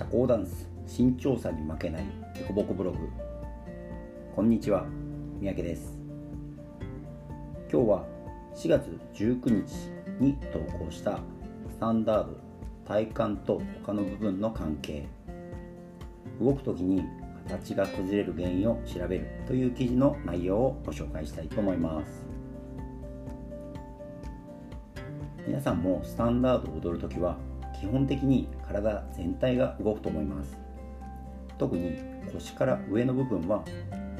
社交ダンス身長差に負けないデコボコブログ。こんにちは三宅です。今日は4月19日に投稿したスタンダード体幹と他の部分の関係。動く時に形が崩れる原因を調べるという記事の内容をご紹介したいと思います。皆さんもスタンダードを踊る時は基本的に体全体が動くと思います。特に腰から上の部分は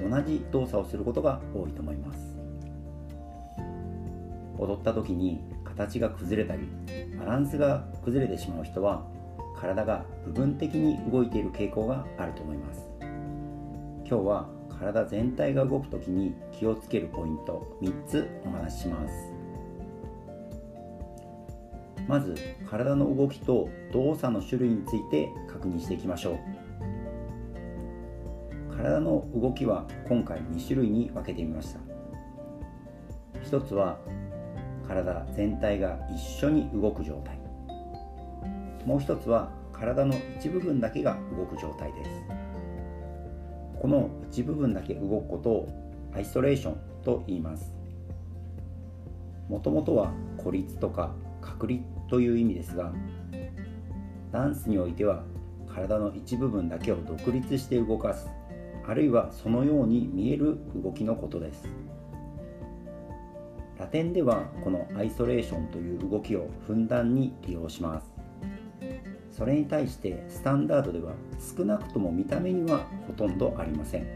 同じ動作をすることが多いと思います。踊った時に形が崩れたりバランスが崩れてしまう人は体が部分的に動いている傾向があると思います。今日は体全体が動く時に気をつけるポイント3つお話しします。まず体の動きと動作の種類について確認していきましょう。体の動きは今回2種類に分けてみました。一つは体全体が一緒に動く状態。もう一つは体の一部分だけが動く状態です。この一部分だけ動くことをアイソレーションと言います。もともとは孤立とか隔離という意味ですがダンスにおいては体の一部分だけを独立して動かすあるいはそのように見える動きのことです。ラテンではこのアイソレーションという動きをふんだんに利用します。それに対してスタンダードでは少なくとも見た目にはほとんどありません。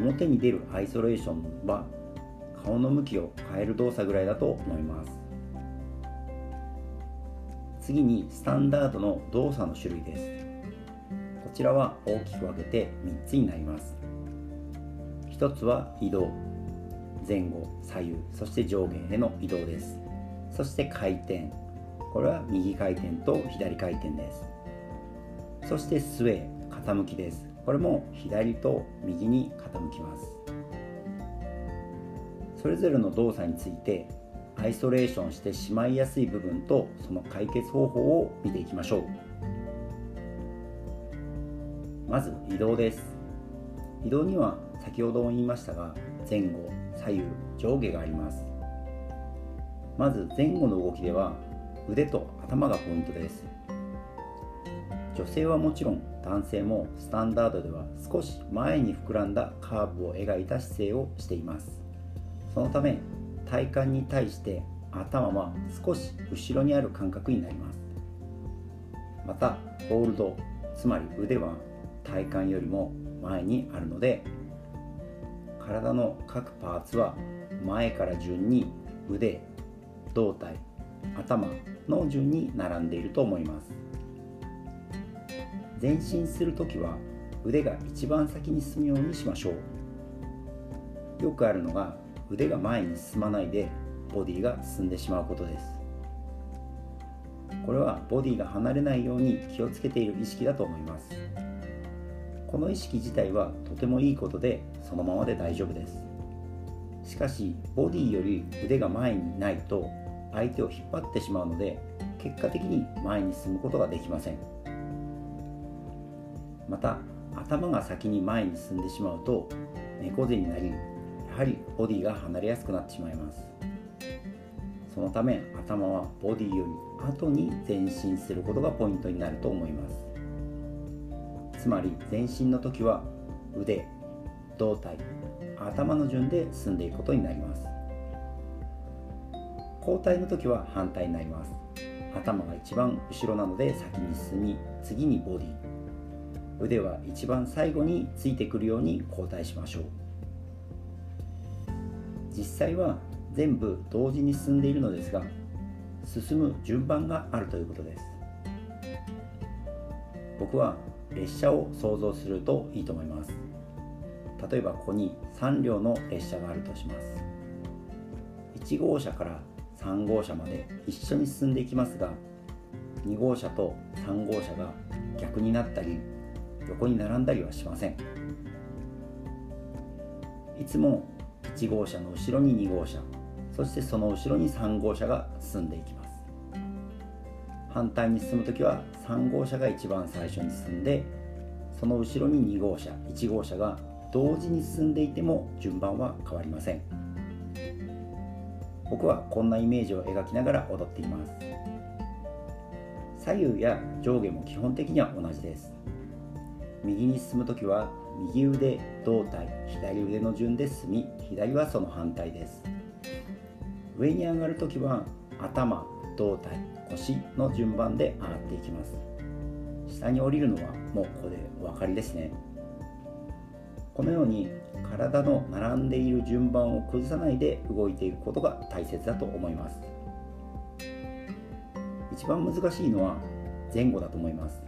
表に出るアイソレーションは顔の向きを変える動作ぐらいだと思います。次にスタンダードの動作の種類です。こちらは大きく分けて3つになります。1つは移動前後左右そして上下への移動です。そして回転これは右回転と左回転です。そしてスウェー傾きです。これも左と右に傾きます。それぞれの動作についてアイソレーションしてしまいやすい部分とその解決方法を見ていきましょう。まず移動です。移動には先ほども言いましたが前後左右上下があります。まず前後の動きでは腕と頭がポイントです。女性はもちろん男性もスタンダードでは少し前に膨らんだカーブを描いた姿勢をしています。そのため体幹に対して頭は少し後ろにある感覚になります。またホールドつまり腕は体幹よりも前にあるので体の各パーツは前から順に腕胴体頭の順に並んでいると思います。前進する時は腕が一番先に進むようにしましょう。よくあるのが腕が前に進まないでボディが進んでしまうことです。これはボディが離れないように気をつけている意識だと思います。この意識自体はとてもいいことでそのままで大丈夫です。しかしボディより腕が前にないと相手を引っ張ってしまうので結果的に前に進むことができません。また頭が先に前に進んでしまうと猫背になりはりボディが離れやすくなってしまいます。そのため頭はボディより後に前進することがポイントになると思います。つまり前進の時は腕胴体頭の順で進んでいくことになります。交代の時は反対になります。頭が一番後ろなので先に進み次にボディ。腕は一番最後についてくるように交代しましょう。実際は全部同時に進んでいるのですが進む順番があるということです。僕は列車を想像するといいと思います。例えばここに3両の列車があるとします。1号車から3号車まで一緒に進んでいきますが2号車と3号車が逆になったり横に並んだりはしません。いつも1号車の後ろに2号車。そしてその後ろに3号車が進んでいきます。反対に進む時は3号車が一番最初に進んでその後ろに2号車。1号車が同時に進んでいても順番は変わりません。僕はこんなイメージを描きながら踊っています。左右や上下も基本的には同じです。右に進む時は右腕胴体左腕の順で進み左はその反対です。上に上がる時は頭胴体腰の順番で上がっていきます。下に降りるのはもうここでお分かりですね。このように体の並んでいる順番を崩さないで動いていくことが大切だと思います。一番難しいのは前後だと思います。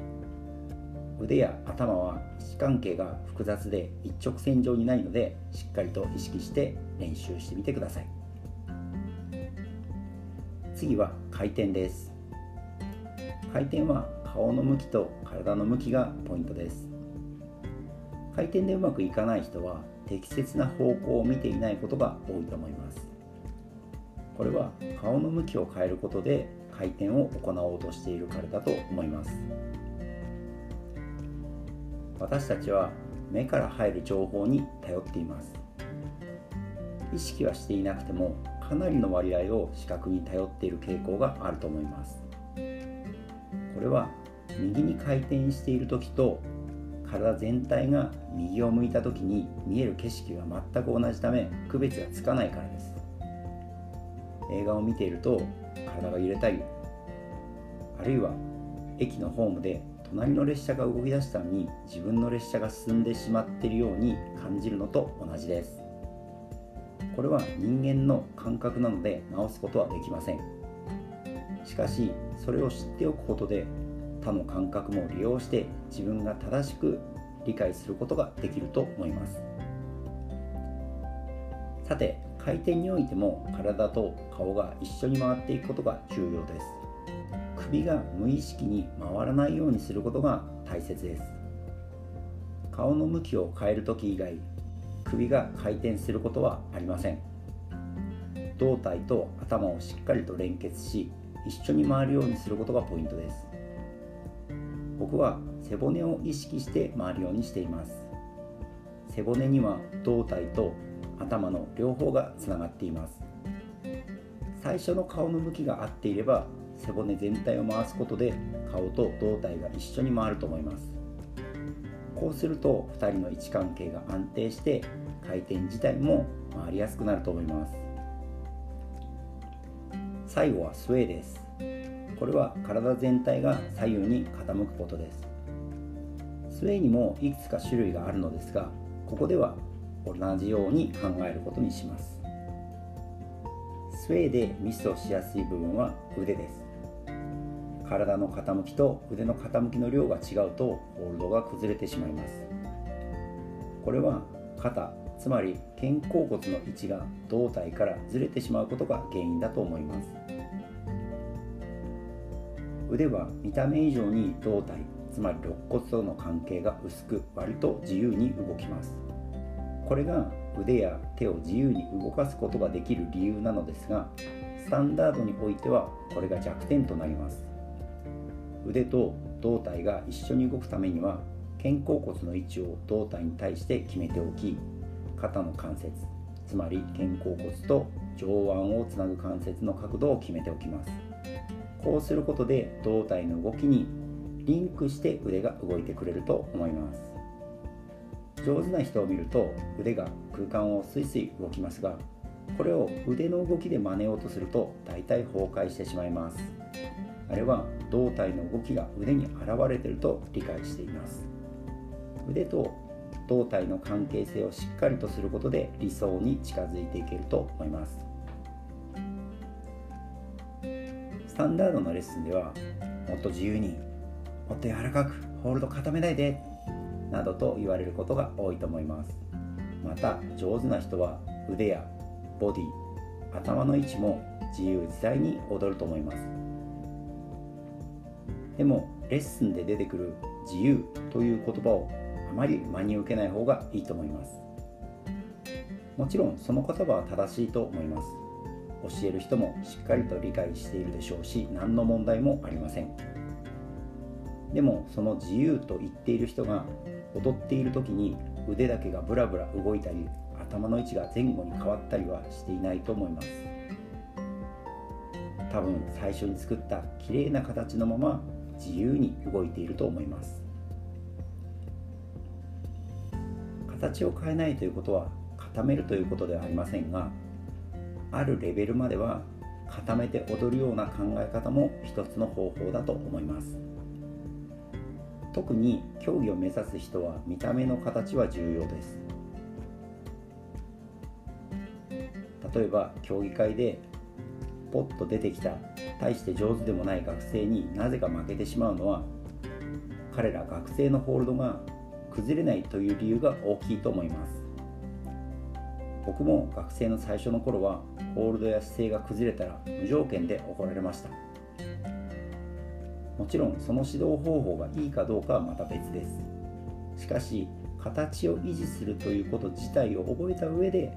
腕や頭は位置関係が複雑で一直線上にないのでしっかりと意識して練習してみてください。次は回転です。回転は顔の向きと体の向きがポイントです。回転でうまくいかない人は適切な方向を見ていないことが多いと思います。これは顔の向きを変えることで回転を行おうとしているからだと思います。私たちは目から入る情報に頼っています。意識はしていなくてもかなりの割合を視覚に頼っている傾向があると思います。これは右に回転している時と体全体が右を向いた時に見える景色が全く同じため区別がつかないからです。映画を見ていると体が揺れたりあるいは駅のホームで隣の列車が動き出したのに自分の列車が進んでしまっているように感じるのと同じです。これは人間の感覚なので直すことはできません。しかしそれを知っておくことで他の感覚も利用して自分が正しく理解することができると思います。さて回転においても体と顔が一緒に回っていくことが重要です。首が無意識に回らないようにすることが大切です。顔の向きを変える時以外首が回転することはありません。胴体と頭をしっかりと連結し一緒に回るようにすることがポイントです。僕は背骨を意識して回るようにしています。背骨には胴体と頭の両方がつながっています。最初の顔の向きが合っていれば背骨全体を回すことで顔と胴体が一緒に回ると思います。こうすると2人の位置関係が安定して回転自体も回りやすくなると思います。最後はスウェーです。これは体全体が左右に傾くことです。スウェーにもいくつか種類があるのですがここでは同じように考えることにします。スウェーでミスをしやすい部分は腕です。体の傾きと腕の傾きの量が違うとホールドが崩れてしまいます。これは肩つまり肩甲骨の位置が胴体からずれてしまうことが原因だと思います。腕は見た目以上に胴体つまり肋骨との関係が薄く割と自由に動きます。これが腕や手を自由に動かすことができる理由なのですがスタンダードにおいてはこれが弱点となります。腕と胴体が一緒に動くためには肩甲骨の位置を胴体に対して決めておき肩の関節つまり肩甲骨と上腕をつなぐ関節の角度を決めておきます。こうすることで胴体の動きにリンクして腕が動いてくれると思います。上手な人を見ると腕が空間をスイスイ動きますがこれを腕の動きで真似ようとすると大体崩壊してしまいます。あれは胴体の動きが腕に現れていると理解しています。腕と胴体の関係性をしっかりとすることで理想に近づいていけると思います。スタンダードのレッスンではもっと自由にもっと柔らかくホールド固めないでなどと言われることが多いと思います。また上手な人は腕やボディ頭の位置も自由自在に踊ると思います。でもレッスンで出てくる自由という言葉をあまり真に受けない方がいいと思います。もちろんその言葉は正しいと思います。教える人もしっかりと理解しているでしょうし何の問題もありません。でもその自由と言っている人が踊っている時に腕だけがブラブラ動いたり頭の位置が前後に変わったりはしていないと思います。多分最初に作った綺麗な形のまま自由に動いていると思います。形を変えないということは固めるということではありませんがあるレベルまでは固めて踊るような考え方も一つの方法だと思います。特に競技を目指す人は見た目の形は重要です。例えば競技会でポッと出てきた大して上手でもない学生になぜか負けてしまうのは彼ら学生のホールドが崩れないという理由が大きいと思います。僕も学生の最初の頃はホールドや姿勢が崩れたら無条件で怒られました。もちろんその指導方法がいいかどうかはまた別です。しかし形を維持するということ自体を覚えた上で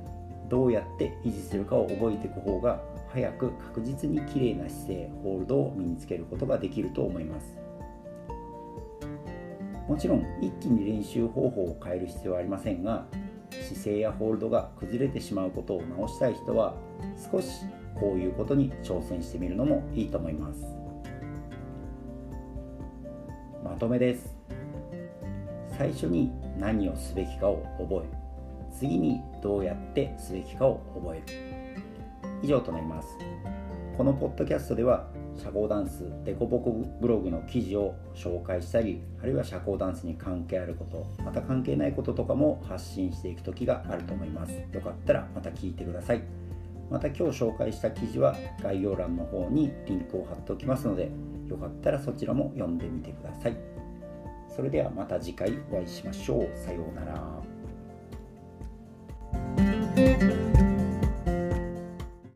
どうやって維持するかを覚えていく方が早く確実に綺麗な姿勢ホールドを身につけることができると思います。もちろん一気に練習方法を変える必要はありませんが姿勢やホールドが崩れてしまうことを直したい人は少しこういうことに挑戦してみるのもいいと思います。まとめです。最初に何をすべきかを覚え次にどうやってすべきかを覚える。以上となります。このポッドキャストでは社交ダンスデコボコブログの記事を紹介したりあるいは社交ダンスに関係あることまた関係ないこととかも発信していく時があると思います。よかったらまた聞いてください。また今日紹介した記事は概要欄の方にリンクを貼っておきますのでよかったらそちらも読んでみてください。それではまた次回お会いしましょう。さようなら。